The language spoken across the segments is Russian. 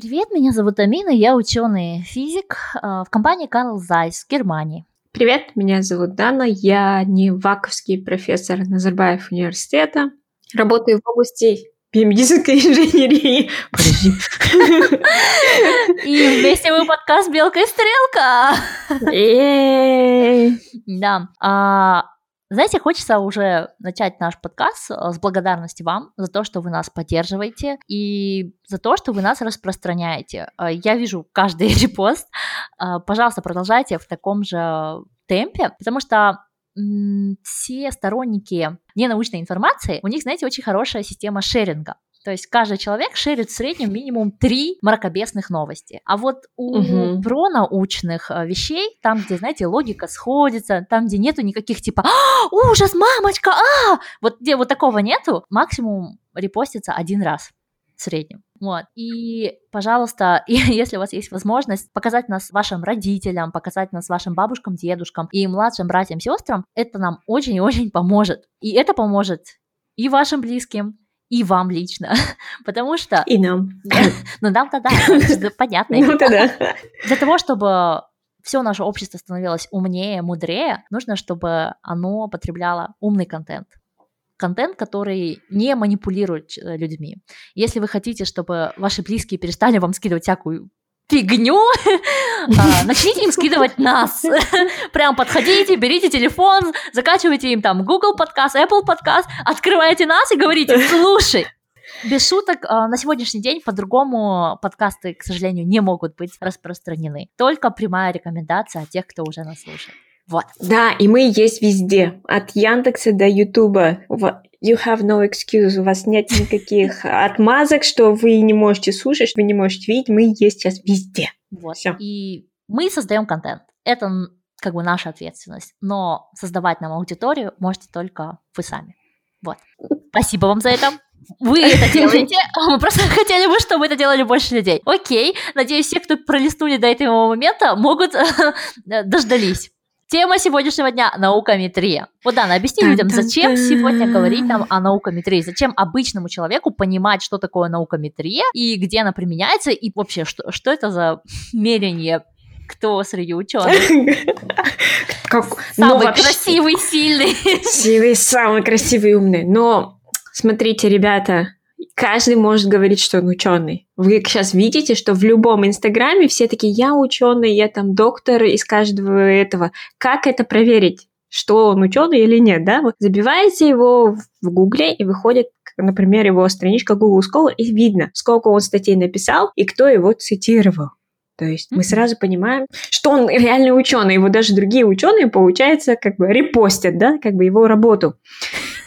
Привет, меня зовут Амина, я ученый-физик в компании Carl Zeiss в Германии. Привет, меня зовут Дана, я не ваковский профессор Назарбаев университета, работаю в области биомедицинской инженерии. Подожди. И вместе мы подкаст «Белка и стрелка». Да. Знаете, хочется уже начать наш подкаст с благодарности вам за то, что вы нас поддерживаете и за то, что вы нас распространяете. А, я вижу каждый репост. А, пожалуйста, продолжайте в таком же темпе, потому что все сторонники ненаучной информации, у них, знаете, очень хорошая система шеринга. То есть каждый человек шерит в среднем минимум три мракобесных новости. А вот у угу. пронаучных э, вещей, там, где, знаете, логика сходится, там, где нету никаких типа а, «Ужас, мамочка! а!» Вот где вот такого нету, максимум репостится один раз в среднем. Вот. И, пожалуйста, если у вас есть возможность показать нас вашим родителям, показать нас вашим бабушкам, дедушкам и младшим братьям, сестрам, это нам очень и очень поможет. И это поможет и вашим близким, и вам лично, потому что... И нам. Ну, нам-то да, понятно. Ну-то да. Для того, чтобы все наше общество становилось умнее, мудрее, нужно, чтобы оно потребляло умный контент контент, который не манипулирует э, людьми. Если вы хотите, чтобы ваши близкие перестали вам скидывать всякую фигню, начните им скидывать нас. Прям подходите, берите телефон, закачивайте им там Google подкаст, Apple подкаст, открывайте нас и говорите, слушай, без шуток, а, на сегодняшний день по-другому подкасты, к сожалению, не могут быть распространены. Только прямая рекомендация от тех, кто уже нас слушает. Вот. Да, и мы есть везде. От Яндекса до Ютуба. You have no excuse. У вас нет никаких отмазок, что вы не можете слушать, вы не можете видеть. Мы есть сейчас везде. Вот. Все. И мы создаем контент. Это как бы наша ответственность. Но создавать нам аудиторию можете только вы сами. Вот. Спасибо вам за это. Вы это делаете, мы просто хотели бы, чтобы это делали больше людей. Окей, надеюсь, все, кто пролистнули до этого момента, могут дождались. Тема сегодняшнего дня – наукометрия. Вот, Дана, объясни людям, зачем сегодня говорить нам о наукометрии? Зачем обычному человеку понимать, что такое наукометрия и где она применяется, и вообще, что, что это за мерение кто среди ученых? Как, самый ну, вообще, красивый, сильный. Сильный, самый красивый, умный. Но смотрите, ребята, каждый может говорить, что он ученый. Вы сейчас видите, что в любом инстаграме все такие, я ученый, я там доктор из каждого этого. Как это проверить? что он ученый или нет, да, вы забиваете его в гугле и выходит, например, его страничка Google Scholar, и видно, сколько он статей написал и кто его цитировал. То есть mm-hmm. мы сразу понимаем, что он реальный ученый, его даже другие ученые, получается, как бы репостят, да, как бы его работу.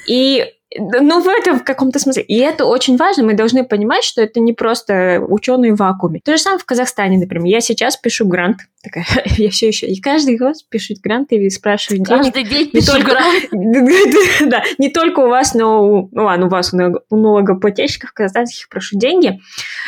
И ну, в этом в каком-то смысле. И это очень важно. Мы должны понимать, что это не просто ученые в вакууме. То же самое в Казахстане, например. Я сейчас пишу грант. Такая, я все еще. И каждый год пишу гранты и спрашиваю Каждый день не только, да, не только у вас, но у, ну ладно, у вас, у налогоплательщиков казахстанских прошу деньги.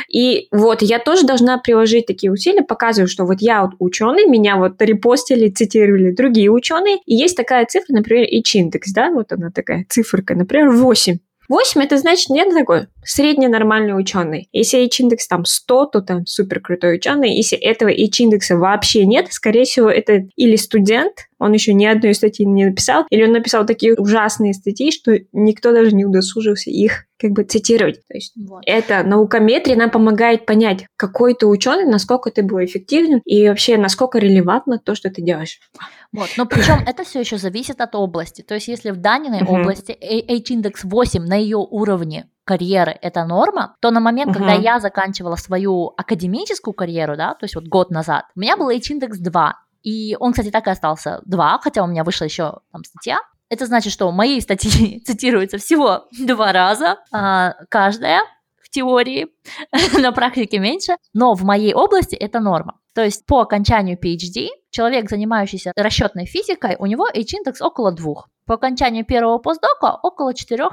И вот я тоже должна приложить такие усилия, показываю, что вот я вот ученый, меня вот репостили, цитировали другие ученые. И есть такая цифра, например, H-индекс, да, вот она такая циферка, например, 8. 8 это значит нет такой средний нормальный ученый. Если H-индекс там 100, то там супер крутой ученый. Если этого H-индекса вообще нет, скорее всего, это или студент, он еще ни одной статьи не написал, или он написал такие ужасные статьи, что никто даже не удосужился их как бы цитировать. То есть вот. это наукометрия нам помогает понять, какой ты ученый, насколько ты был эффективен и вообще насколько релевантно то, что ты делаешь. Вот, но причем это все еще зависит от области. То есть если в Даниной uh-huh. области H-индекс 8 на ее уровне карьеры это норма, то на момент, uh-huh. когда я заканчивала свою академическую карьеру, да, то есть вот год назад, у меня был H-индекс 2, и он, кстати, так и остался 2, хотя у меня вышла еще там статья. Это значит, что мои статьи цитируются всего два раза, а, каждая в теории, на практике меньше, но в моей области это норма. То есть по окончанию PhD человек, занимающийся расчетной физикой, у него H-индекс около двух. По окончанию первого постдока около 4-5.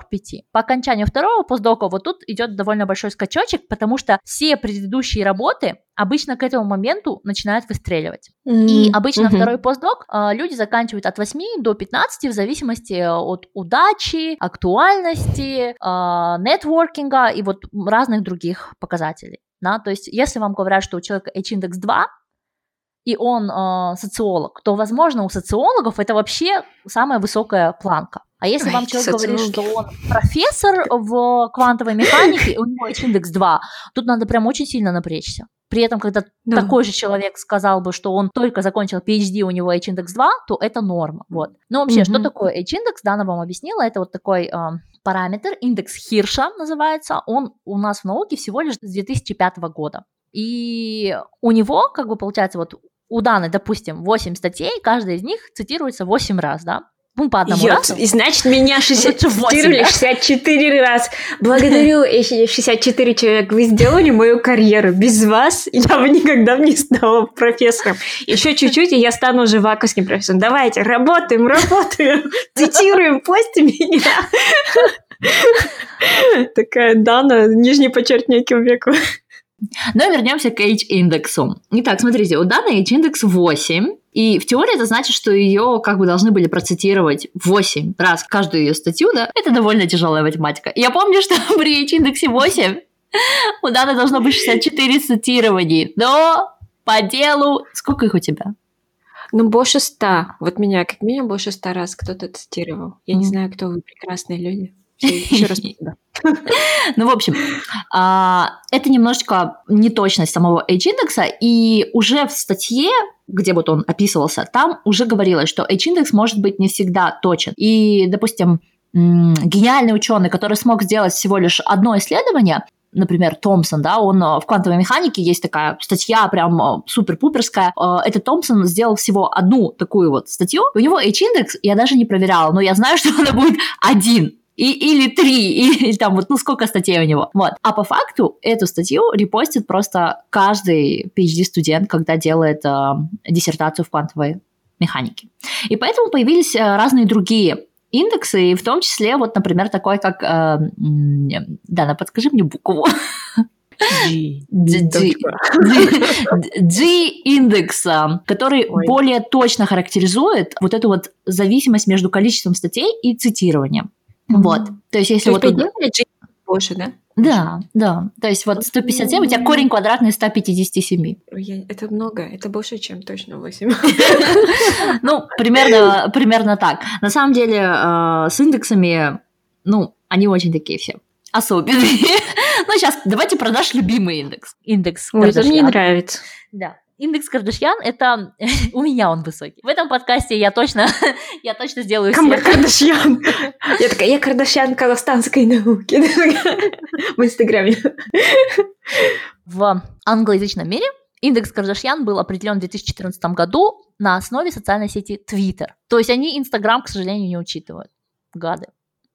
По окончанию второго постдока вот тут идет довольно большой скачочек, потому что все предыдущие работы обычно к этому моменту начинают выстреливать. Mm-hmm. И обычно mm-hmm. второй постдок э, люди заканчивают от 8 до 15 в зависимости от удачи, актуальности, э, нетворкинга и вот разных других показателей. Да? То есть, если вам говорят, что у человека H-индекс 2, и он э, социолог, то, возможно, у социологов это вообще самая высокая планка. А если Ой, вам человек социологи. говорит, что он профессор в квантовой механике, и у него индекс 2, тут надо прям очень сильно напрячься. При этом, когда да. такой же человек сказал бы, что он только закончил PhD, у него H-индекс 2, то это норма. Вот. Но вообще, mm-hmm. что такое H-индекс, Дана вам объяснила, это вот такой э, параметр, индекс Хирша называется, он у нас в науке всего лишь с 2005 года. И у него, как бы, получается, вот у Даны, допустим, 8 статей, каждая из них цитируется 8 раз, да? Ну, по одному Йот, разу. И значит, меня 60, цитировали 64 раз. Благодарю 64 человек. Вы сделали мою карьеру. Без вас я бы никогда не стала профессором. Еще чуть-чуть, и я стану уже ваковским профессором. Давайте, работаем, работаем, цитируем, постим меня. Такая Дана, нижний подчеркивание веку. Но вернемся к H-индексу. Итак, смотрите, у данной H-индекс 8, и в теории это значит, что ее как бы должны были процитировать 8 раз каждую ее статью, да? Это довольно тяжелая математика. Я помню, что при H-индексе 8 у Даны должно быть 64 цитирований, но по делу... Сколько их у тебя? Ну, больше ста. Вот меня как минимум больше ста раз кто-то цитировал. Я mm. не знаю, кто вы, прекрасные люди. Еще раз Ну, в общем, а, это немножечко неточность самого H-индекса, и уже в статье, где вот он описывался, там уже говорилось, что H-индекс может быть не всегда точен. И, допустим, гениальный ученый, который смог сделать всего лишь одно исследование, например, Томпсон, да, он э, в квантовой механике есть такая статья прям э, супер-пуперская. Э, этот Томпсон сделал всего одну такую вот статью. У него H-индекс я даже не проверяла, но я знаю, что она будет один и, или три, или там вот, ну, сколько статей у него. Вот. А по факту эту статью репостит просто каждый PhD-студент, когда делает э, диссертацию в квантовой механике. И поэтому появились э, разные другие индексы, и в том числе, вот, например, такой, как... Э, Дана, подскажи мне букву. G-индекса, который Ой. более точно характеризует вот эту вот зависимость между количеством статей и цитированием. Вот. То есть, если вот... Тут... больше, да? Да, да. То есть вот 157, у тебя корень квадратный 157. Это много, это больше, чем точно 8. Ну, примерно, примерно так. На самом деле, э, с индексами, ну, они очень такие все особенные. Ну, сейчас давайте про наш любимый индекс. Индекс Ой, это мне нравится. Да. Индекс Кардашьян – это у меня он высокий. В этом подкасте я точно, я точно сделаю Камбар Кардашьян. Я такая, я Кардашьян казахстанской науки в Инстаграме. В англоязычном мире индекс Кардашьян был определен в 2014 году на основе социальной сети Twitter. То есть они Инстаграм, к сожалению, не учитывают. Гады.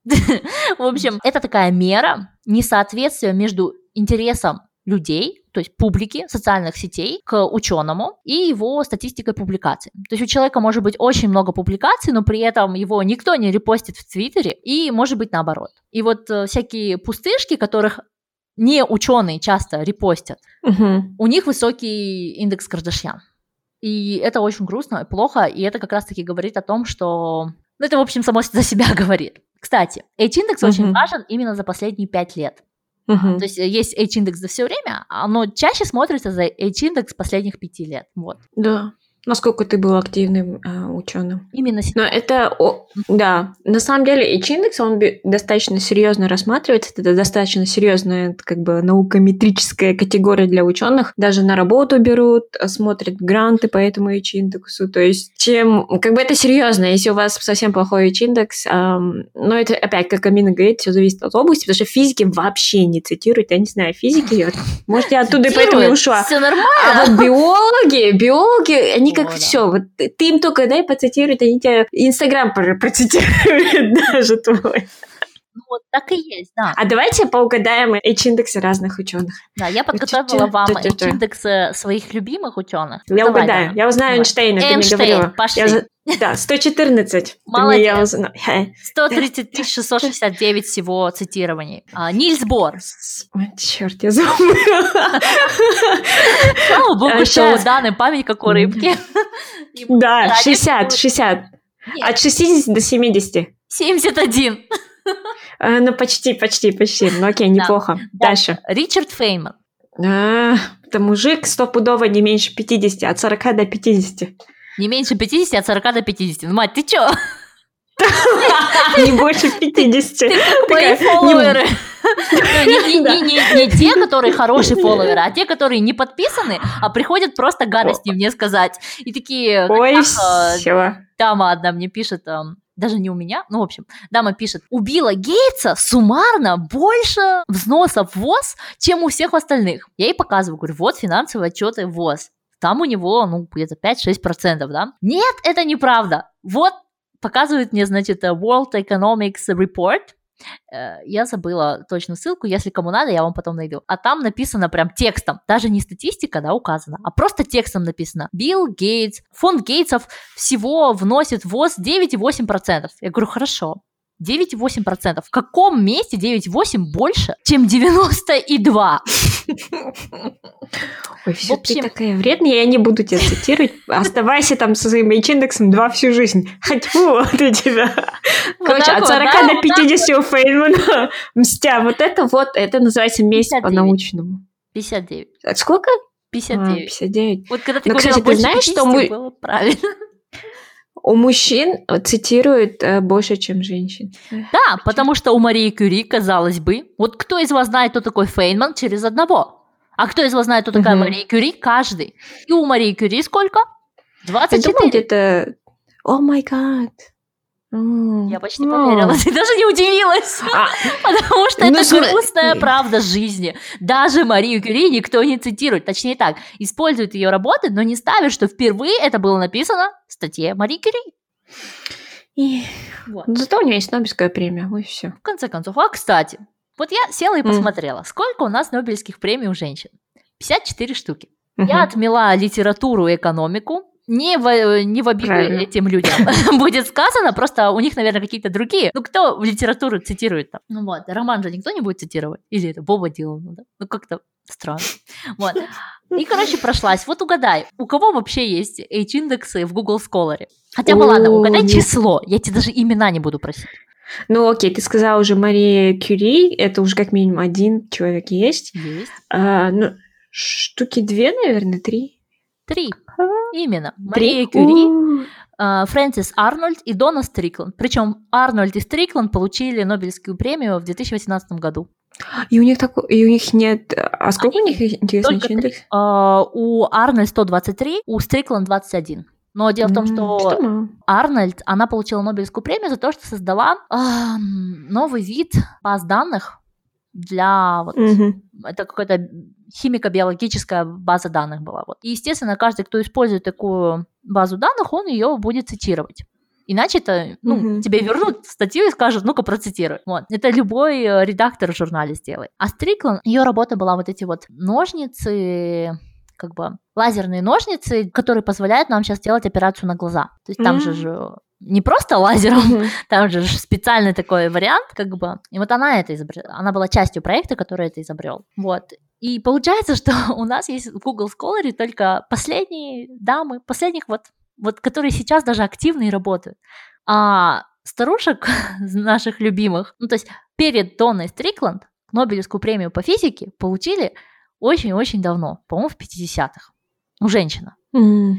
В общем, это такая мера несоответствия между интересом людей, то есть публики социальных сетей к ученому и его статистикой публикаций. То есть у человека может быть очень много публикаций, но при этом его никто не репостит в Твиттере, и может быть наоборот. И вот э, всякие пустышки, которых не ученые часто репостят, угу. у них высокий индекс Кардашьян. И это очень грустно и плохо, и это как раз-таки говорит о том, что... Ну, это, в общем, само за себя говорит. Кстати, H-индекс угу. очень важен именно за последние пять лет. Uh-huh. То есть э, есть H-индекс за все время, но чаще смотрится за H-индекс последних пяти лет. Вот. Да. Насколько ты был активным э, ученым? Именно Но это, о, да, на самом деле H-индекс, он достаточно серьезно рассматривается, это достаточно серьезная как бы наукометрическая категория для ученых. Даже на работу берут, смотрят гранты по этому H-индексу. То есть, чем, как бы это серьезно, если у вас совсем плохой H-индекс, эм, но это опять, как Амина говорит, все зависит от области, потому что физики вообще не цитируют, я не знаю, физики, может, я оттуда и поэтому и ушла. Все нормально. А вот биологи, биологи, они как да. все. Вот ты им только дай поцитируют, они тебя Инстаграм процитируют даже твой. Ну, вот так и есть, да. А давайте поугадаем H-индексы разных ученых. Да, я подготовила вам H-индексы своих любимых ученых. Я угадаю. Да. Я узнаю. Эйнштейна, ты мне говорила. пошли. Да, 114. Молодец. Я узнаю. 130 669 всего цитирований. А, Нильс Бор. черт, я забыла. Слава богу, что у Даны память как у рыбки. Да, 60, 60. От 60 до 70. 71. Э, ну, почти, почти, почти. Ну, окей, неплохо. Да. Дальше. Ричард Фейман. А, это мужик стопудово не меньше 50, от 40 до 50. Не меньше 50, от 40 до 50. Ну, мать, ты чё? Не больше 50. Мои фолловеры. Не те, которые хорошие фолловеры, а те, которые не подписаны, а приходят просто гадости мне сказать. И такие... Ой, все. Дама одна мне пишет, даже не у меня, ну, в общем, дама пишет, убила Гейтса суммарно больше взносов ВОЗ, чем у всех остальных. Я ей показываю, говорю, вот финансовые отчеты ВОЗ. Там у него, ну, где-то 5-6%, да? Нет, это неправда. Вот показывает мне, значит, World Economics Report, Э, я забыла точно ссылку, если кому надо, я вам потом найду. А там написано прям текстом, даже не статистика, да, указана, а просто текстом написано. Билл Гейтс, фонд Гейтсов всего вносит в ВОЗ 9,8%. Я говорю, хорошо, 9,8%. В каком месте 9,8 больше, чем 92? Ой, все общем... ты такая вредная, я не буду тебя цитировать. Оставайся там со своим H-индексом 2 всю жизнь. Хоть фу, ты тебя. Короче, от 40 до 50 у Фейнмана мстя. Вот это вот, это называется месть по-научному. 59. Сколько? 59. 59. Вот когда ты говорила, кстати, ты знаешь, что мы... было правильно у мужчин цитируют э, больше, чем женщин. Да, потому что у Марии Кюри, казалось бы, вот кто из вас знает, кто такой Фейнман, через одного. А кто из вас знает, кто такая угу. Мария Кюри? Каждый. И у Марии Кюри сколько? 24. Я думаю, где-то... О май гад. Я почти поверила, ты даже не удивилась, а, потому что ну, это см... грустная правда жизни. Даже Марию Кюри никто не цитирует, точнее так, использует ее работы, но не ставит, что впервые это было написано в статье Марии Кюри. И... Вот. Зато у нее есть Нобелевская премия, вот и все. В конце концов, а кстати, вот я села и посмотрела, mm. сколько у нас Нобелевских премий у женщин. 54 штуки. Я отмела литературу и экономику, не в, не в обиду Правильно. этим людям будет сказано, просто у них, наверное, какие-то другие. Ну, кто в литературу цитирует там? Ну вот, роман же никто не будет цитировать. Или это Боба Дилан, да? Ну, как-то странно. Вот. И, короче, прошлась. Вот угадай, у кого вообще есть H-индексы в Google Scholar? Хотя бы ладно, угадай число. Я тебе даже имена не буду просить. Ну, окей, ты сказала уже Мария Кюри, это уже как минимум один человек есть. Есть. А, ну, штуки две, наверное, три. Три. Именно. Мария Кюри, а, Фрэнсис Арнольд и Дона Стрикланд. Причем Арнольд и Стрикланд получили Нобелевскую премию в 2018 году. И у них так, и у них нет. А сколько Они у них интересный индекс? Uh, у Арнольд 123, у Стрикланд 21. Но дело в том, что, что Арнольд, она получила Нобелевскую премию за то, что создала э, новый вид баз данных для вот, mm-hmm. это какая-то химико-биологическая база данных была. Вот. И, естественно, каждый, кто использует такую базу данных, он ее будет цитировать. Иначе это, ну, mm-hmm. тебе вернут статью и скажут, ну-ка процитируй. Вот. Это любой э, редактор в журнале сделает. А Стриклан, ее работа была вот эти вот ножницы, как бы лазерные ножницы, которые позволяют нам сейчас делать операцию на глаза. То есть там mm-hmm. же не просто лазером, mm-hmm. там же специальный такой вариант, как бы. И вот она это изобрела. Она была частью проекта, который это изобрел. Вот. И получается, что у нас есть в Google Scholar только последние дамы, последних вот, вот, которые сейчас даже активно и работают. А старушек наших любимых, ну то есть перед Донной Стрикланд Нобелевскую премию по физике получили очень-очень давно, по-моему, в 50-х. Ну, женщина. Mm.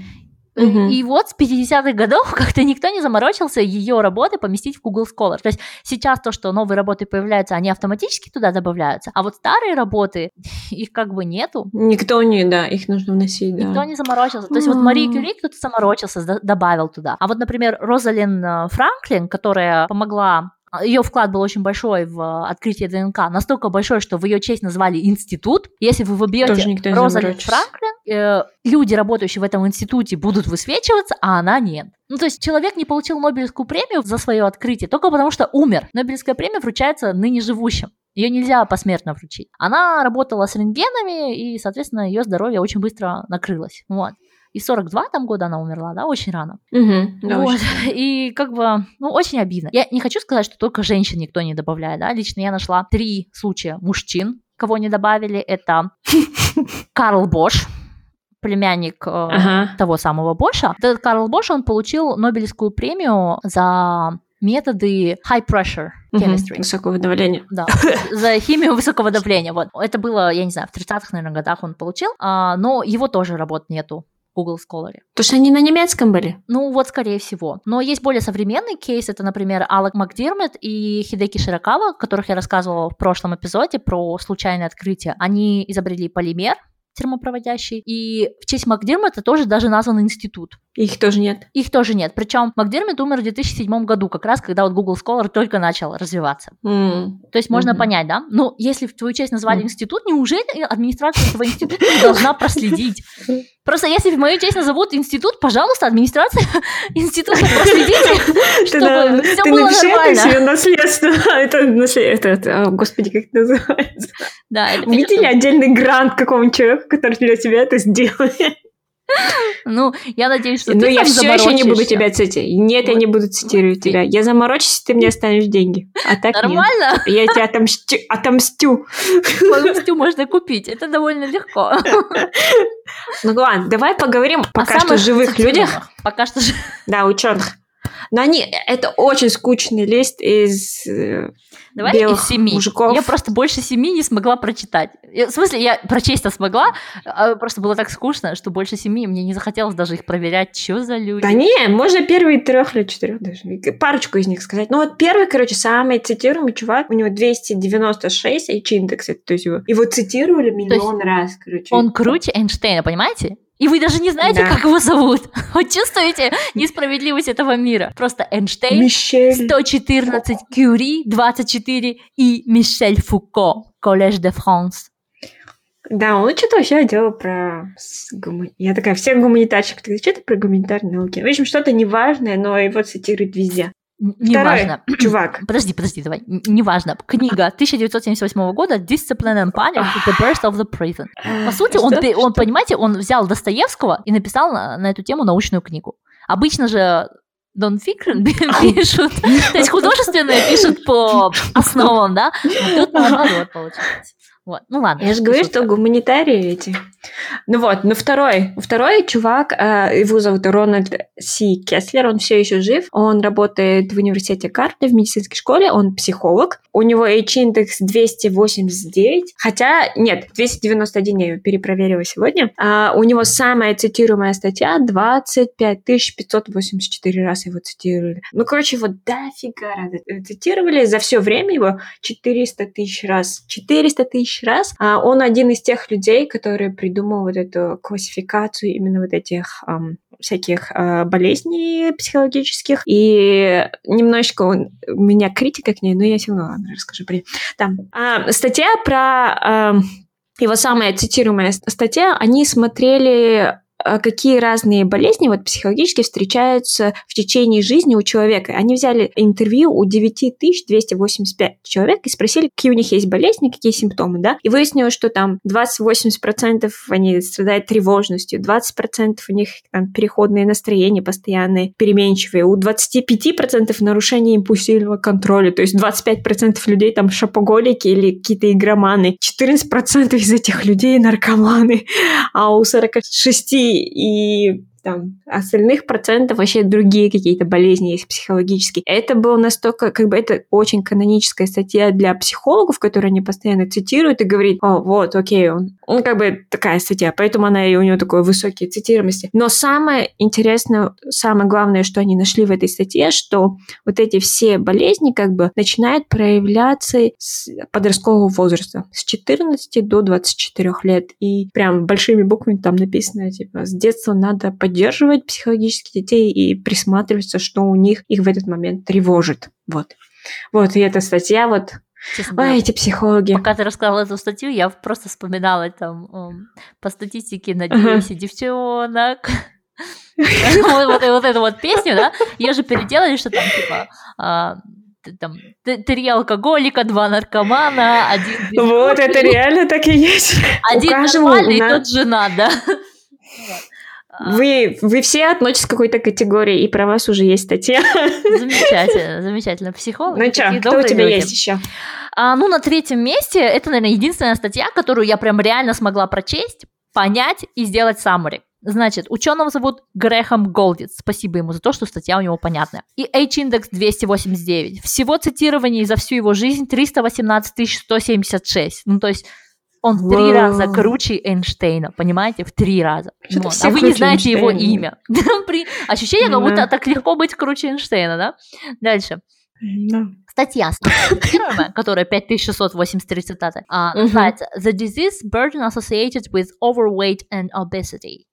Угу. И вот с 50-х годов как-то никто не заморочился ее работы поместить в Google Scholar. То есть сейчас то, что новые работы появляются, они автоматически туда добавляются, а вот старые работы, их как бы нету. Никто не, да, их нужно вносить, да. Никто не заморочился. То есть вот Мария Кюри кто-то заморочился, добавил туда. А вот, например, Розалин э, Франклин, которая помогла ее вклад был очень большой в открытие ДНК, настолько большой, что в ее честь назвали институт. Если вы выбьете Розалинд Франклин, э, люди, работающие в этом институте, будут высвечиваться, а она нет. Ну, то есть человек не получил Нобелевскую премию за свое открытие только потому, что умер. Нобелевская премия вручается ныне живущим. Ее нельзя посмертно вручить. Она работала с рентгенами, и, соответственно, ее здоровье очень быстро накрылось. Вот и 42 там года она умерла, да, очень рано. Угу, да, вот. очень. И как бы, ну, очень обидно. Я не хочу сказать, что только женщин никто не добавляет, да, лично я нашла три случая мужчин, кого не добавили, это Карл Бош, племянник э, ага. того самого Боша. Этот Карл Бош, он получил Нобелевскую премию за методы high pressure chemistry. Угу, высокого давления. Да, за химию высокого давления. Вот. Это было, я не знаю, в 30-х, наверное, годах он получил, а, но его тоже работ нету. Google Scholar. Потому что они на немецком были? Ну, вот, скорее всего. Но есть более современный кейс, это, например, Алек Макдермит и Хидеки Широкава, которых я рассказывала в прошлом эпизоде про случайное открытие. Они изобрели полимер, термопроводящий. И в честь Макдермата тоже даже назван институт. Их тоже нет? Их тоже нет. Причем Макдермит умер в 2007 году, как раз когда вот Google Scholar только начал развиваться. Mm. То есть можно mm-hmm. понять, да? Ну, если в твою честь назвали mm. институт, неужели администрация этого института должна проследить? Просто если в мою честь назовут институт, пожалуйста, администрация института проследите, чтобы все было нормально. себе наследство. Это, это, господи, как это называется? Да, это отдельный грант какому-нибудь человеку, который для тебя это сделает? Ну, я надеюсь, что Но ты я все еще не буду тебя цитировать. Нет, я не буду цитировать тебя. Я заморочусь, ты мне оставишь деньги. А так Нормально? Я тебя отомстю. отомстю. Отомстю можно купить. Это довольно легко. Ну ладно, давай поговорим пока что живых людях. Пока что Да, ученых. Но они, это очень скучный лист из э, Давай белых из семи. мужиков. Я просто больше семи не смогла прочитать. В смысле, я прочесть-то смогла, а просто было так скучно, что больше семи мне не захотелось даже их проверять, что за люди. Да не, можно первые трех или четырех даже. Парочку из них сказать. Ну вот первый, короче, самый цитируемый чувак, у него 296 H-индекс, то есть его, его цитировали миллион раз, короче. Он круче Эйнштейна, понимаете? И вы даже не знаете, да. как его зовут. Вот чувствуете несправедливость этого мира. Просто Эйнштейн, Мишель. 114, Кюри, 24 и Мишель Фуко, Коллеж де Франс. Да, он что-то вообще делал про... Я такая, все гуманитарщики, ты что-то про гуманитарные науки. В общем, что-то неважное, но его цитируют везде. Неважно. чувак. Подожди, подожди, давай. Неважно. Книга 1978 года «Discipline and Panic. The Burst of the Prison». По сути, он, он, понимаете, он взял Достоевского и написал на, на эту тему научную книгу. Обычно же Дон Фикшн пишут, то есть художественные пишут по основам, да? А тут наоборот получается. Вот. Ну ладно. Я же говорю, что гуманитарии эти. Ну вот, ну второй, второй чувак, э, его зовут Рональд Си Кеслер, он все еще жив, он работает в университете Карты в медицинской школе, он психолог, у него H-индекс 289, хотя, нет, 291, я ее перепроверила сегодня, а у него самая цитируемая статья 25 584 раз его цитировали. Ну, короче, вот дофига раз цитировали за все время его 400 тысяч раз. 400 тысяч тысяч раз. А он один из тех людей, которые придумал вот эту классификацию именно вот этих эм, всяких э, болезней психологических. И немножечко он, у меня критика к ней, но я все равно ладно, расскажу. При... Там а, статья про... Э, его самая цитируемая статья, они смотрели какие разные болезни вот психологически встречаются в течение жизни у человека. Они взяли интервью у 9285 человек и спросили, какие у них есть болезни, какие симптомы, да, и выяснилось, что там 20-80% они страдают тревожностью, 20% у них там переходные настроения постоянные, переменчивые, у 25% нарушение импульсивного контроля, то есть 25% людей там шапоголики или какие-то игроманы, 14% из этих людей наркоманы, а у 46 и там остальных процентов вообще другие какие-то болезни есть психологические. Это было настолько, как бы это очень каноническая статья для психологов, которые они постоянно цитируют и говорят, о, вот, окей, он, он как бы такая статья, поэтому она и у него такой высокие цитируемости. Но самое интересное, самое главное, что они нашли в этой статье, что вот эти все болезни как бы начинают проявляться с подросткового возраста, с 14 до 24 лет. И прям большими буквами там написано, типа, с детства надо поддерживать психологически детей и присматриваться, что у них их в этот момент тревожит. Вот. Вот, и эта статья вот Честно, Ой, эти психологи. Пока ты рассказала эту статью, я просто вспоминала там по статистике на 10 девчонок. вот, эту вот песню, да, ее же переделали, что там типа а, там три алкоголика, два наркомана, один Вот, это реально так и есть. Один нормальный, и тот жена, да. Вы, вы все относитесь к какой-то категории, и про вас уже есть статья. Замечательно, замечательно. Психолог. Ну что, кто у тебя люди. есть еще? А, ну, на третьем месте, это, наверное, единственная статья, которую я прям реально смогла прочесть, понять и сделать summary. Значит, ученого зовут Грэхэм Голдиц. Спасибо ему за то, что статья у него понятная. И H-индекс 289. Всего цитирований за всю его жизнь 318 176. Ну, то есть он в три раза круче Эйнштейна, понимаете? В три раза. Вот. А вы не знаете его имя. Ощущение, как будто так легко быть круче Эйнштейна, да? Дальше. Статья, первая, которая 5683 цитаты, а, называется «The disease burden associated with overweight and obesity».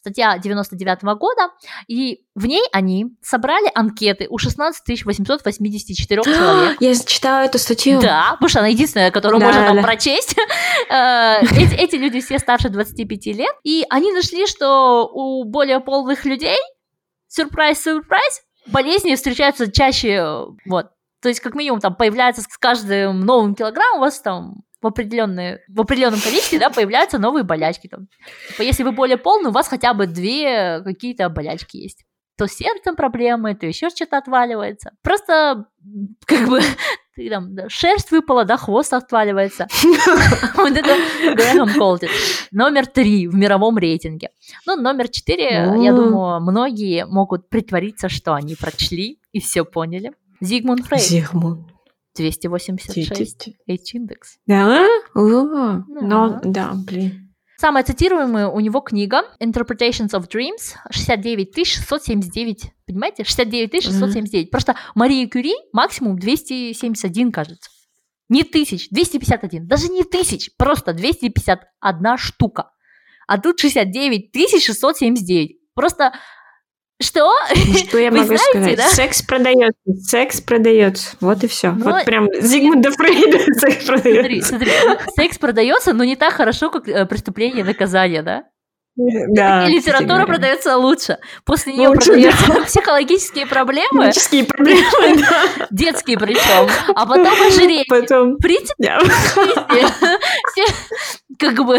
Статья 99 -го года, и в ней они собрали анкеты у 16 884 человек. Я читала эту статью. Да, потому что она единственная, которую да, можно там да. прочесть. Э, эти, эти люди все старше 25 лет, и они нашли, что у более полных людей, сюрприз-сюрприз, болезни встречаются чаще, вот. То есть, как минимум, там появляется с каждым новым килограммом у вас там в, определенные, в определенном количестве, да, появляются новые болячки. Там. Типа, если вы более полный, у вас хотя бы две какие-то болячки есть. То с сердцем проблемы, то еще что-то отваливается. Просто, как бы, ты там, да, шерсть выпала, да, хвост отваливается. Вот это Грэхэм Колтит. Номер три в мировом рейтинге. Ну, номер четыре, я думаю, многие могут притвориться, что они прочли и все поняли. Зигмунд Фрейд. Зигмунд. 286 H-индекс. Да? О, ну, да, блин. Самая цитируемая у него книга Interpretations of Dreams 69 679. Понимаете? 69 679. Mm-hmm. Просто Мария Кюри максимум 271, кажется. Не тысяч, 251. Даже не тысяч, просто 251 штука. А тут 69 679. Просто что? Что я могу знаете, сказать? Да? Секс продается, секс продается. Вот и все. Но... Вот прям Зигмунда Фрейда секс продается. Смотри, смотри, секс продается, но не так хорошо, как э, преступление и наказание, да? Да, и литература продается лучше. После нее лучше, продаются да. психологические проблемы. Психологические проблемы, да. Детские причем. А потом ожирение. Потом. Принципе, да. все, как бы,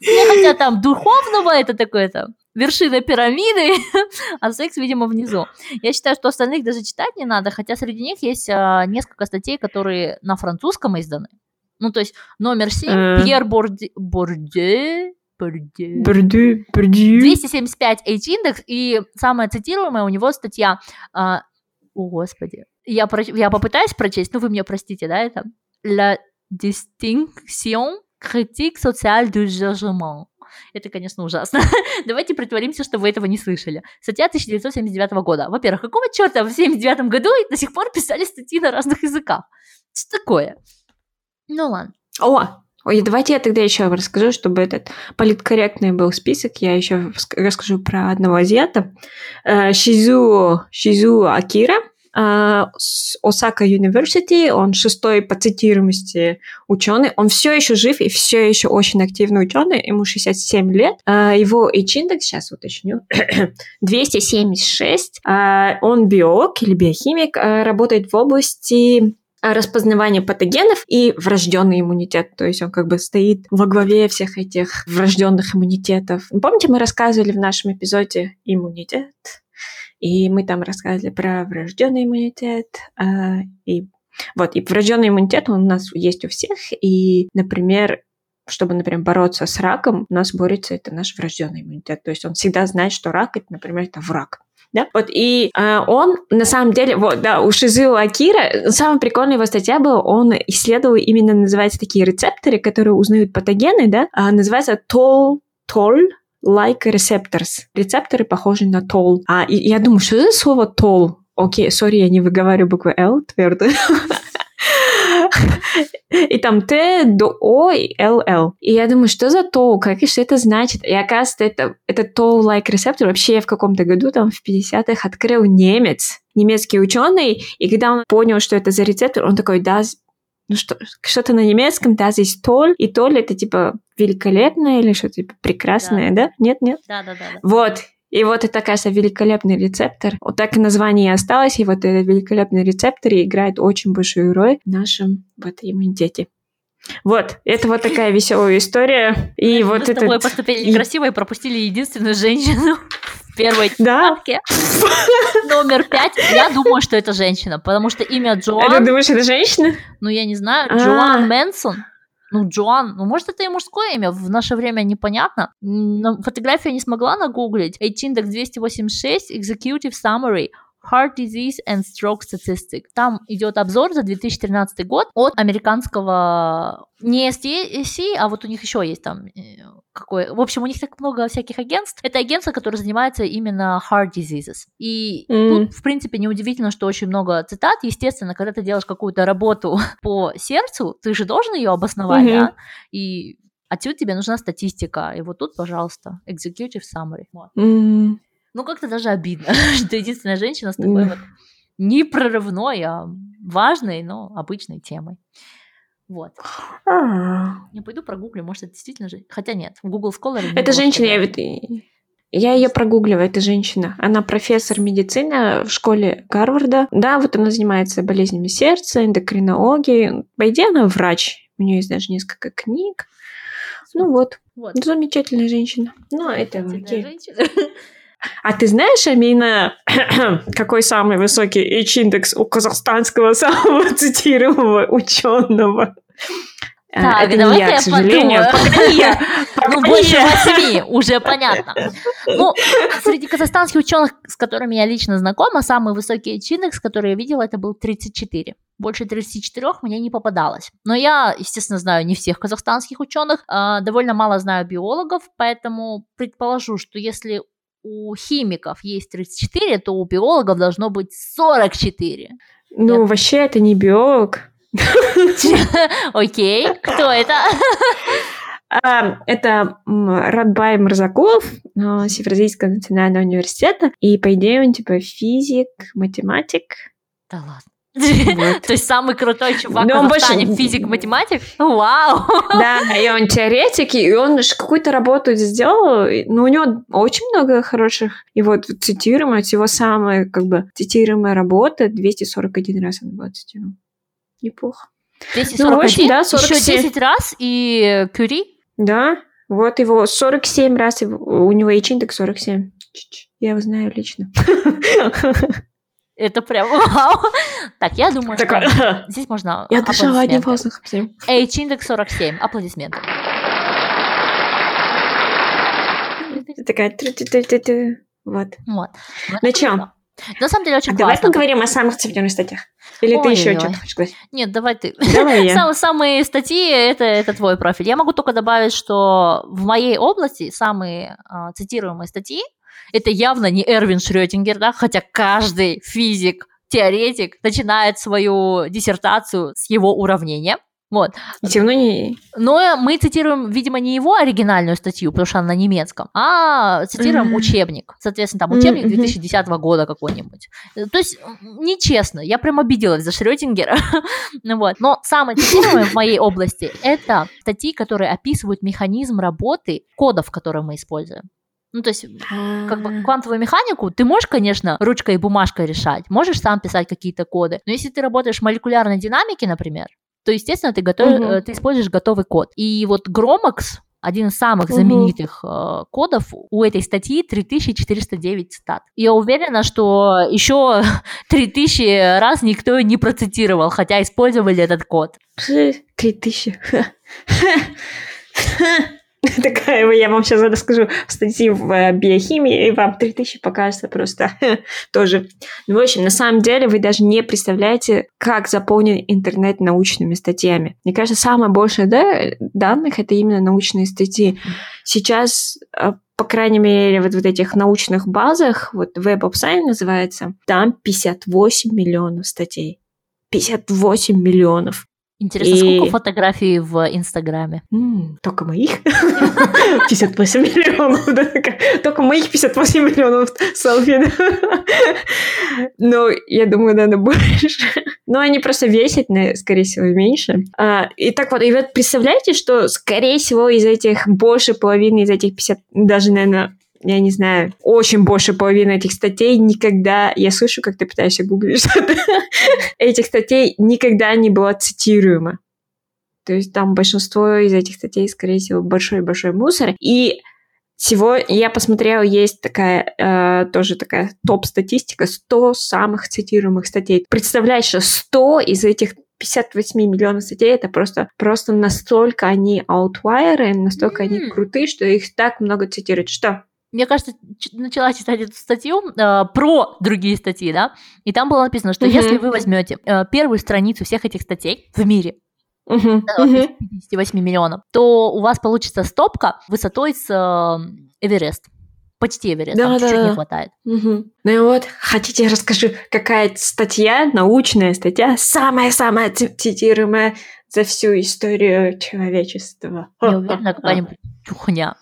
все хотят там духовного, это такое там вершина пирамиды, а секс, видимо, внизу. Я считаю, что остальных даже читать не надо, хотя среди них есть а, несколько статей, которые на французском изданы. Ну, то есть номер 7, э. Пьер Борде... Борде... Борде... Борде... Борде... 275 H-индекс, и самая цитируемая у него статья... А... О, господи. Я, про... я попытаюсь прочесть, ну вы мне простите, да, это... La distinction critique sociale du jugement. Это, конечно, ужасно. Давайте притворимся, что вы этого не слышали. Статья 1979 года. Во-первых, какого черта в 1979 году до сих пор писали статьи на разных языках? Что такое? Ну ладно. О, Ой, давайте я тогда еще расскажу, чтобы этот политкорректный был список. Я еще расскажу про одного азиата. Э, Шизу, Шизу Акира Осака University, он шестой по цитируемости ученый, он все еще жив и все еще очень активный ученый, ему 67 лет, а, его H-индекс, сейчас уточню, 276, а, он биолог или биохимик, работает в области распознавания патогенов и врожденный иммунитет. То есть он как бы стоит во главе всех этих врожденных иммунитетов. Помните, мы рассказывали в нашем эпизоде иммунитет? И мы там рассказывали про врожденный иммунитет. Э, и вот, и врожденный иммунитет он у нас есть у всех. И, например, чтобы, например, бороться с раком, у нас борется это наш врожденный иммунитет. То есть он всегда знает, что рак, это, например, это враг. Да? Вот, и э, он, на самом деле, вот, да, у Шизу Акира, самая прикольная его статья была, он исследовал именно, называется, такие рецепторы, которые узнают патогены, да, а, называется TOL, TOL, like receptors. Рецепторы похожи на toll. А и, я думаю, что это слово toll? Окей, сори, я не выговариваю букву L твердо. И там Т, до О и Л, Л. И я думаю, что за toll? Как и что это значит? И оказывается, это, это toll-like рецептор вообще в каком-то году, там, в 50-х, открыл немец, немецкий ученый, и когда он понял, что это за рецептор, он такой, да, ну что, что-то на немецком, да, здесь толь, и толь это типа великолепное или что-то типа прекрасное, да? да? Нет, нет? Да, да, да. да. Вот, и вот это, кажется, великолепный рецептор. Вот так и название и осталось, и вот этот великолепный рецептор играет очень большую роль в нашем вот иммунитете. Вот, это вот такая веселая история. И Мы вот с тобой поступили некрасиво и пропустили единственную женщину первой да? Номер пять. Я думаю, что это женщина, потому что имя Джоан... Ты думаешь, это женщина? Ну, я не знаю. А. Джоан Мэнсон. Ну, Джоан, ну, может, это и мужское имя, в наше время непонятно. Но фотографию не смогла нагуглить. H-индекс 286, Executive Summary, Heart Disease and Stroke Statistics. Там идет обзор за 2013 год от американского не STC, а вот у них еще есть там какой. В общем, у них так много всяких агентств. Это агентство, которое занимается именно heart diseases. И mm. тут, в принципе, неудивительно, что очень много цитат. Естественно, когда ты делаешь какую-то работу по сердцу, ты же должен ее обосновать, mm-hmm. да? И отсюда тебе нужна статистика. И вот тут, пожалуйста, executive summary. Вот. Mm. Ну, как-то даже обидно, что единственная женщина с такой вот не прорывной, а важной, но обычной темой. Вот. А. Я пойду прогуглю, может, это действительно же. Хотя нет, в Google Scholar. Это женщина, я ведь. Я ее прогугливаю, это женщина. Она профессор медицины в школе Гарварда. Да, вот она занимается болезнями сердца, эндокринологией. По идее, она врач. У нее есть даже несколько книг. Ну вот. вот. Замечательная женщина. Ну, это окей. Женщина. А ты знаешь, Амина, какой самый высокий H-индекс у казахстанского самого цитируемого ученого? Так, это давайте я, я к сожалению. Ну, больше восьми, уже понятно. Ну, среди казахстанских ученых, с которыми я лично знакома, самый высокий H-индекс, который я видела, это был 34. Больше 34 мне не попадалось. Но я, естественно, знаю не всех казахстанских ученых, а, довольно мало знаю биологов, поэтому предположу, что если у химиков есть 34, то у биологов должно быть 44. Ну, Я... вообще это не биолог. Окей, кто это? А, это Радбай Мурзакулов Североазийского национального университета. И, по идее, он типа физик, математик. Да ладно. То есть самый крутой чувак в Казахстане, физик-математик? Вау! Да, и он теоретик, и он же какую-то работу сделал, но у него очень много хороших, и вот цитируемая, его самая, как бы, цитируемая работа 241 раз она была цитирована. Неплохо. 241? Ну, общем, да, 47. Еще 10 раз, и Кюри? Да, вот его 47 раз, у него H-индекс 47. Я его знаю лично. Это прям вау. Так, я думаю, так, что здесь можно Я дышала одним воздухом. H-индекс 47. Аплодисменты. Такая... Вот. Вот. Начнем. На самом деле очень а классно. Давай поговорим о самых цитируемых статьях. Или Ой, ты еще что-то хочешь сказать? Нет, давай ты. Давай я. Сам, самые статьи это, это твой профиль. Я могу только добавить, что в моей области самые а, цитируемые статьи это явно не Эрвин Шрёдингер, да, хотя каждый физик, теоретик начинает свою диссертацию с его уравнения. Вот. И равно не... Но мы цитируем, видимо, не его оригинальную статью, потому что она на немецком, а цитируем mm-hmm. учебник. Соответственно, там учебник mm-hmm. 2010 года какой-нибудь. То есть нечестно. Я прям обиделась за Шрёдингера. ну, вот. Но самое цитируемое в моей области – это статьи, которые описывают механизм работы кодов, которые мы используем. Ну, то есть, как бы квантовую механику ты можешь, конечно, ручкой и бумажкой решать, можешь сам писать какие-то коды, но если ты работаешь в молекулярной динамике, например, то, естественно, ты, готов, угу. ты используешь готовый код. И вот Gromax, один из самых угу. знаменитых э, кодов, у этой статьи 3409 цитат. Я уверена, что еще 3000 раз никто не процитировал, хотя использовали этот код. 3000. Такая, я вам сейчас расскажу статьи в э, биохимии, и вам 3000 покажется просто тоже. Ну, в общем, на самом деле вы даже не представляете, как заполнен интернет научными статьями. Мне кажется, самое большее да, данных — это именно научные статьи. Сейчас э, по крайней мере, вот в этих научных базах, вот Web of Science называется, там 58 миллионов статей. 58 миллионов. Интересно, и... сколько фотографий в Инстаграме? М-м, только моих? 58 миллионов. Только моих 58 миллионов селфи. Но я думаю, надо больше. Но они просто весят, скорее всего, меньше. А, и так вот, и вот представляете, что, скорее всего, из этих больше половины из этих 50, даже, наверное, я не знаю, очень больше половины этих статей никогда, я слышу, как ты пытаешься гуглить что-то, этих статей никогда не было цитируемо. То есть там большинство из этих статей, скорее всего, большой-большой мусор. И всего я посмотрела, есть такая, э, тоже такая топ-статистика, 100 самых цитируемых статей. Представляешь, что 100 из этих 58 миллионов статей, это просто, просто настолько они аутвайеры, настолько mm. они крутые, что их так много цитируют. Что? Мне кажется, начала читать эту статью э, про другие статьи, да, и там было написано, что если вы возьмете э, первую страницу всех этих статей в мире, uh-huh. Uh-huh. 58 миллионов, то у вас получится стопка высотой с э, Эверест. Почти Эверест, да, там да, чуть-чуть да. не хватает. Угу. Ну и вот, хотите, я расскажу, какая статья, научная статья, самая-самая цитируемая за всю историю человечества. Я уверена, какая-нибудь чухня.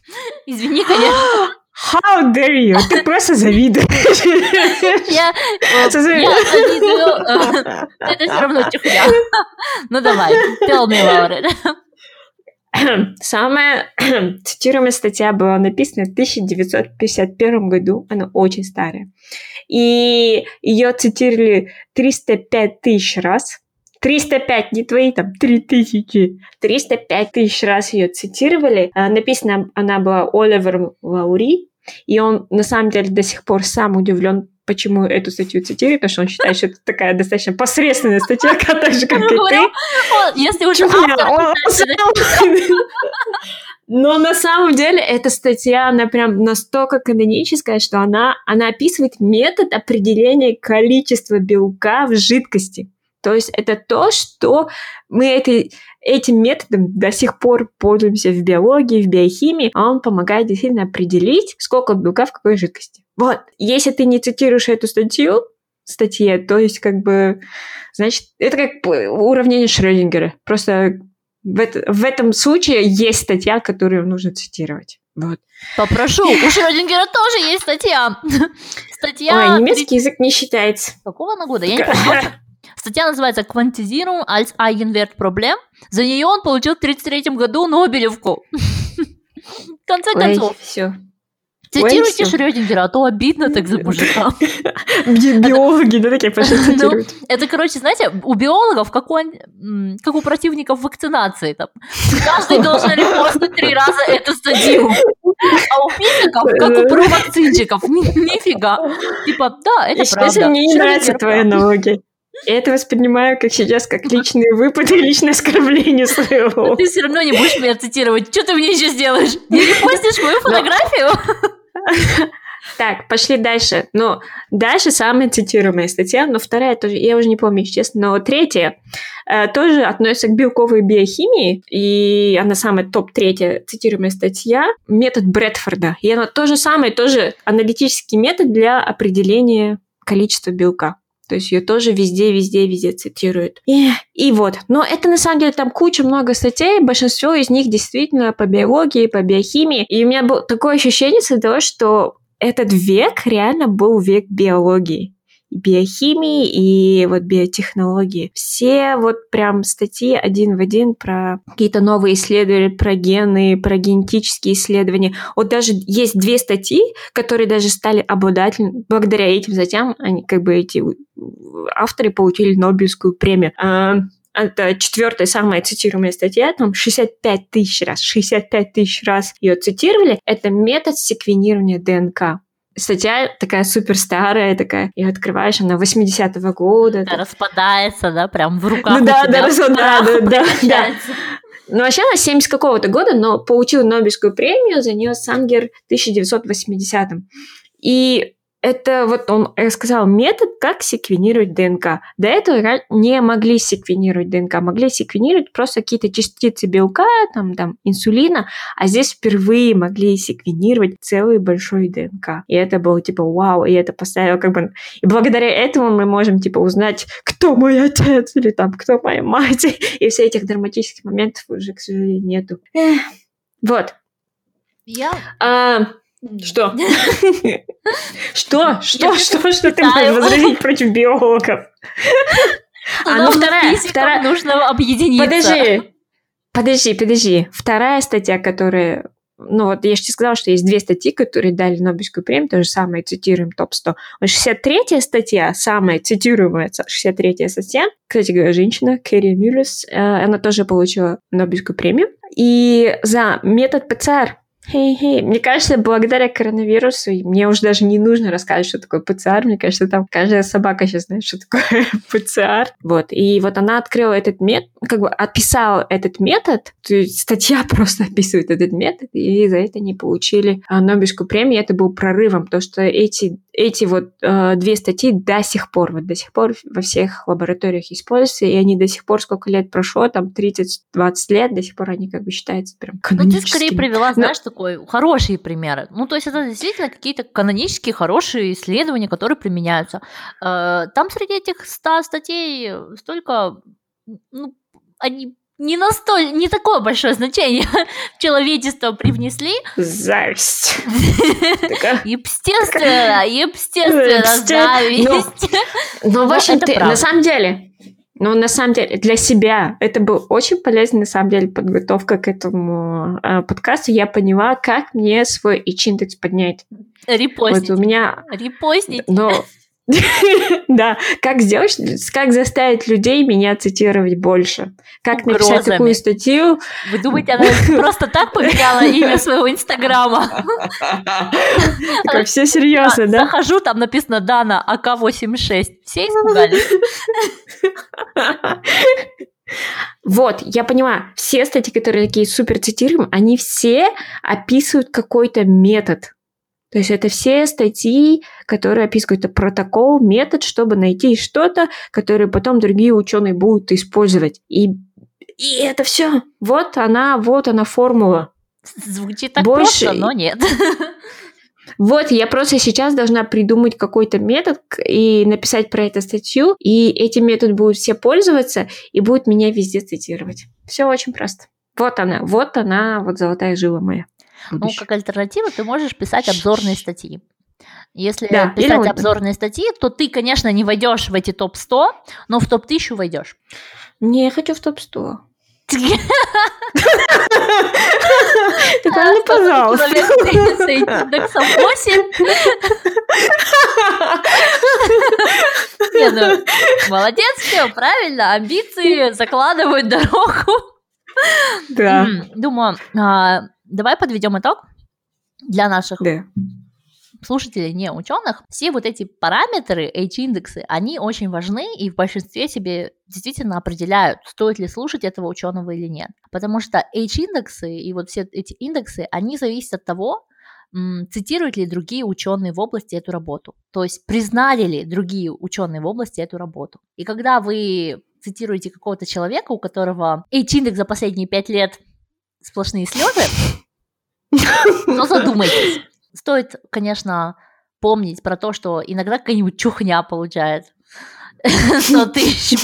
Извини, конечно. How dare you? Ты просто завидуешь. Я, я завидую. Это все равно чухня. Ну давай, tell me about it. Самая цитируемая статья была написана в 1951 году. Она очень старая. И ее цитировали 305 тысяч раз. 305, не твои там 3000. 305 тысяч раз ее цитировали. А, написана она была Оливером Лаури, и он на самом деле до сих пор сам удивлен, почему эту статью цитирует, потому что он считает, что это такая достаточно посредственная статья, так же, как и ты. Если уже но на самом деле эта статья, она прям настолько каноническая, что она, она описывает метод определения количества белка в жидкости. То есть это то, что мы этой, этим методом до сих пор пользуемся в биологии, в биохимии, а он помогает действительно определить, сколько белка в какой жидкости. Вот, если ты не цитируешь эту статью, статье, то есть как бы, значит, это как уравнение Шрёдингера. Просто в, это, в этом случае есть статья, которую нужно цитировать. Вот. Попрошу, у Шрёдингера тоже есть статья. Статья... Ой, немецкий язык не считается. Какого она года? Я не помню. Статья называется «Quantisierung als Eigenwertproblem». За нее он получил в 1933 году Нобелевку. В конце концов. все. Цитируйте Шрёдингера, а то обидно так за мужика. Биологи, да, такие пошли ну, цитируют. Это, короче, знаете, у биологов, как у, противников вакцинации, там, каждый должен репостнуть три раза эту статью. А у физиков, как у провакцинчиков, нифига. Типа, да, это правда. Мне не нравятся твои налоги. Я это воспринимаю как сейчас, как личный выпад и личное оскорбление своего. Ты все равно не будешь меня цитировать. Что ты мне сейчас делаешь? Не репостишь мою фотографию? Так, пошли дальше. Ну, дальше самая цитируемая статья, но вторая тоже, я уже не помню, честно, но третья э, тоже относится к белковой биохимии, и она самая топ-третья цитируемая статья, метод Брэдфорда. И она тоже самый, тоже аналитический метод для определения количества белка. То есть ее тоже везде, везде, везде цитируют. И, и вот. Но это на самом деле там куча много статей, большинство из них действительно по биологии, по биохимии. И у меня было такое ощущение того, что этот век реально был век биологии биохимии и вот биотехнологии. Все вот прям статьи один в один про какие-то новые исследования, про гены, про генетические исследования. Вот даже есть две статьи, которые даже стали обладателями, благодаря этим затем они как бы эти авторы получили Нобелевскую премию. А, это четвертая самая цитируемая статья, там 65 тысяч раз, 65 тысяч раз ее цитировали. Это метод секвенирования ДНК статья такая супер старая, такая, и открываешь, она 80-го года. Да, распадается, да, прям в руках. Ну да, да, да, да, да, да. Ну, вообще она 70 какого-то года, но получила Нобелевскую премию за нее Сангер в 1980-м. И это вот он сказал метод, как секвенировать ДНК. До этого не могли секвенировать ДНК, могли секвенировать просто какие-то частицы белка, там, там, инсулина, а здесь впервые могли секвенировать целый большой ДНК. И это было типа вау, и это поставило как бы... И благодаря этому мы можем типа узнать, кто мой отец, или там, кто моя мать, и все этих драматических моментов уже, к сожалению, нету. Эх. Вот. Я... А, что? Что? Что? Что? Что ты можешь возразить против биологов? А ну вторая, вторая... Нужно объединиться. Подожди, подожди, подожди. Вторая статья, которая ну вот я же тебе сказала, что есть две статьи, которые дали Нобелевскую премию, то же самое, цитируем топ-100. 63-я статья, самая цитируемая 63-я статья, кстати говоря, женщина, Кэрри Мюллес, э, она тоже получила Нобелевскую премию. И за метод ПЦР Хей-хей. Мне кажется, благодаря коронавирусу мне уже даже не нужно рассказывать, что такое ПЦР. Мне кажется, там каждая собака сейчас знает, что такое ПЦР. Вот. И вот она открыла этот метод, как бы описала этот метод, то есть статья просто описывает этот метод, и за это они получили а, Нобелевскую премию. Это был прорывом, потому что эти, эти вот э, две статьи до сих пор, вот до сих пор во всех лабораториях используются, и они до сих пор, сколько лет прошло, там 30-20 лет, до сих пор они как бы считаются прям. Ну, ты скорее привела, знаешь, Но такой хорошие примеры. Ну, то есть это действительно какие-то канонические хорошие исследования, которые применяются. Э, там среди этих 100 статей столько, ну, они не настолько, не такое большое значение человечество привнесли. Зависть. Естественно, естественно, зависть. Ну, в общем, на самом деле, но на самом деле для себя это был очень полезный, на самом деле, подготовка к этому э, подкасту. Я поняла, как мне свой H-индекс поднять. Репостить. Вот у меня... Репостить. Но да, как сделать, как заставить людей меня цитировать больше? Как написать такую статью? Вы думаете, она просто так поменяла имя своего инстаграма? Как все серьезно, да? Захожу, там написано Дана АК86. Все испугались. Вот, я понимаю, все статьи, которые такие супер цитируем, они все описывают какой-то метод. То есть это все статьи, которые описывают какой-то протокол, метод, чтобы найти что-то, которое потом другие ученые будут использовать. И, и это все. Вот она, вот она формула. Звучит так Больше... просто, но нет. Вот, я просто сейчас должна придумать какой-то метод и написать про это статью, и этим методом будут все пользоваться, и будут меня везде цитировать. Все очень просто. Вот она, вот она, вот золотая жила моя. Ну, как альтернатива, ты можешь писать обзорные статьи. Если да, писать обзорные статьи, то ты, конечно, не войдешь в эти топ-100, но в топ-1000 войдешь. Не, я хочу в топ-100. Ты правильно, пожалуйста. Индексом 8. Не, ну, молодец, все, правильно, амбиции закладывают дорогу. Да. Думаю, а, давай подведем итог для наших да. слушателей, не ученых. Все вот эти параметры, H-индексы, они очень важны и в большинстве себе действительно определяют, стоит ли слушать этого ученого или нет. Потому что H-индексы и вот все эти индексы, они зависят от того, цитируют ли другие ученые в области эту работу. То есть признали ли другие ученые в области эту работу. И когда вы цитируете какого-то человека, у которого H-индекс за последние пять лет сплошные слезы, но задумайтесь. Стоит, конечно, помнить про то, что иногда какая-нибудь чухня получает. 100 тысяч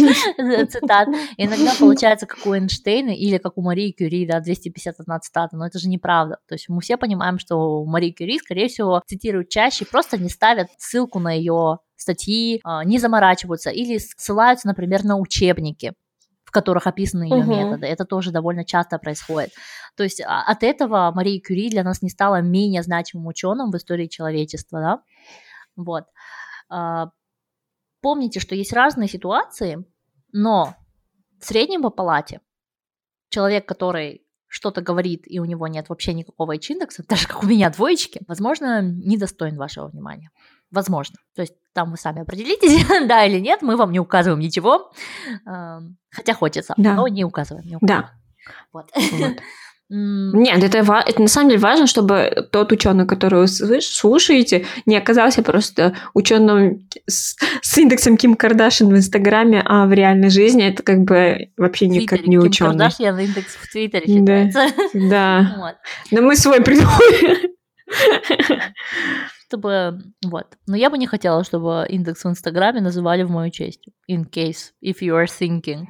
цитат. Иногда получается, как у Эйнштейна или как у Марии Кюри, да, 251 цитата, но это же неправда. То есть мы все понимаем, что Марии Кюри, скорее всего, цитируют чаще, просто не ставят ссылку на ее статьи, а, не заморачиваются или ссылаются, например, на учебники в которых описаны ее угу. методы. Это тоже довольно часто происходит. То есть а, от этого Мария Кюри для нас не стала менее значимым ученым в истории человечества, да? Вот. А, помните, что есть разные ситуации, но в среднем по палате человек, который что-то говорит, и у него нет вообще никакого H-индекса, даже как у меня двоечки, возможно, недостоин вашего внимания. Возможно. То есть там вы сами определитесь, да или нет, мы вам не указываем ничего, хотя хочется, да. но не указываем. Не указываем. Да. Вот. вот. Нет, это, это на самом деле важно, чтобы тот ученый, которого вы слушаете, не оказался просто ученым с, с индексом Ким Кардашин в Инстаграме, а в реальной жизни это как бы вообще никак не ученый. Ким Кардашьян индекс в Твиттере считается. Да, да. Вот. Но мы свой придумали. Чтобы, вот. Но я бы не хотела, чтобы индекс в Инстаграме называли в мою честь. In case, if you are thinking.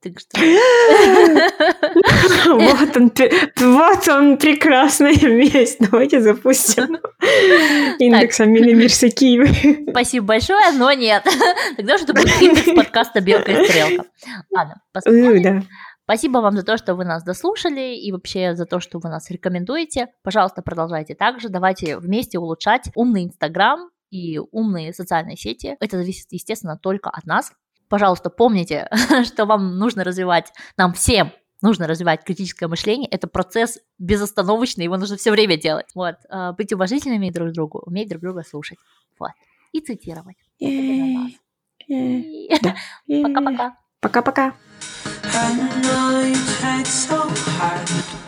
Так что... вот, он, вот он, прекрасная весть. Давайте запустим индекс Амели Мирсакиевой. Спасибо большое, но нет. Тогда это будет индекс подкаста «Белка и стрелка». Ладно, посмотрим. Спасибо вам за то, что вы нас дослушали и вообще за то, что вы нас рекомендуете. Пожалуйста, продолжайте также. Давайте вместе улучшать умный Инстаграм и умные социальные сети. Это зависит, естественно, только от нас. Пожалуйста, помните, что вам нужно развивать нам всем нужно развивать критическое мышление. Это процесс безостановочный, его нужно все время делать. Вот. Э, быть уважительными друг к другу, уметь друг друга слушать. Вот. И цитировать. Пока-пока. Пока-пока. I know you tried so hard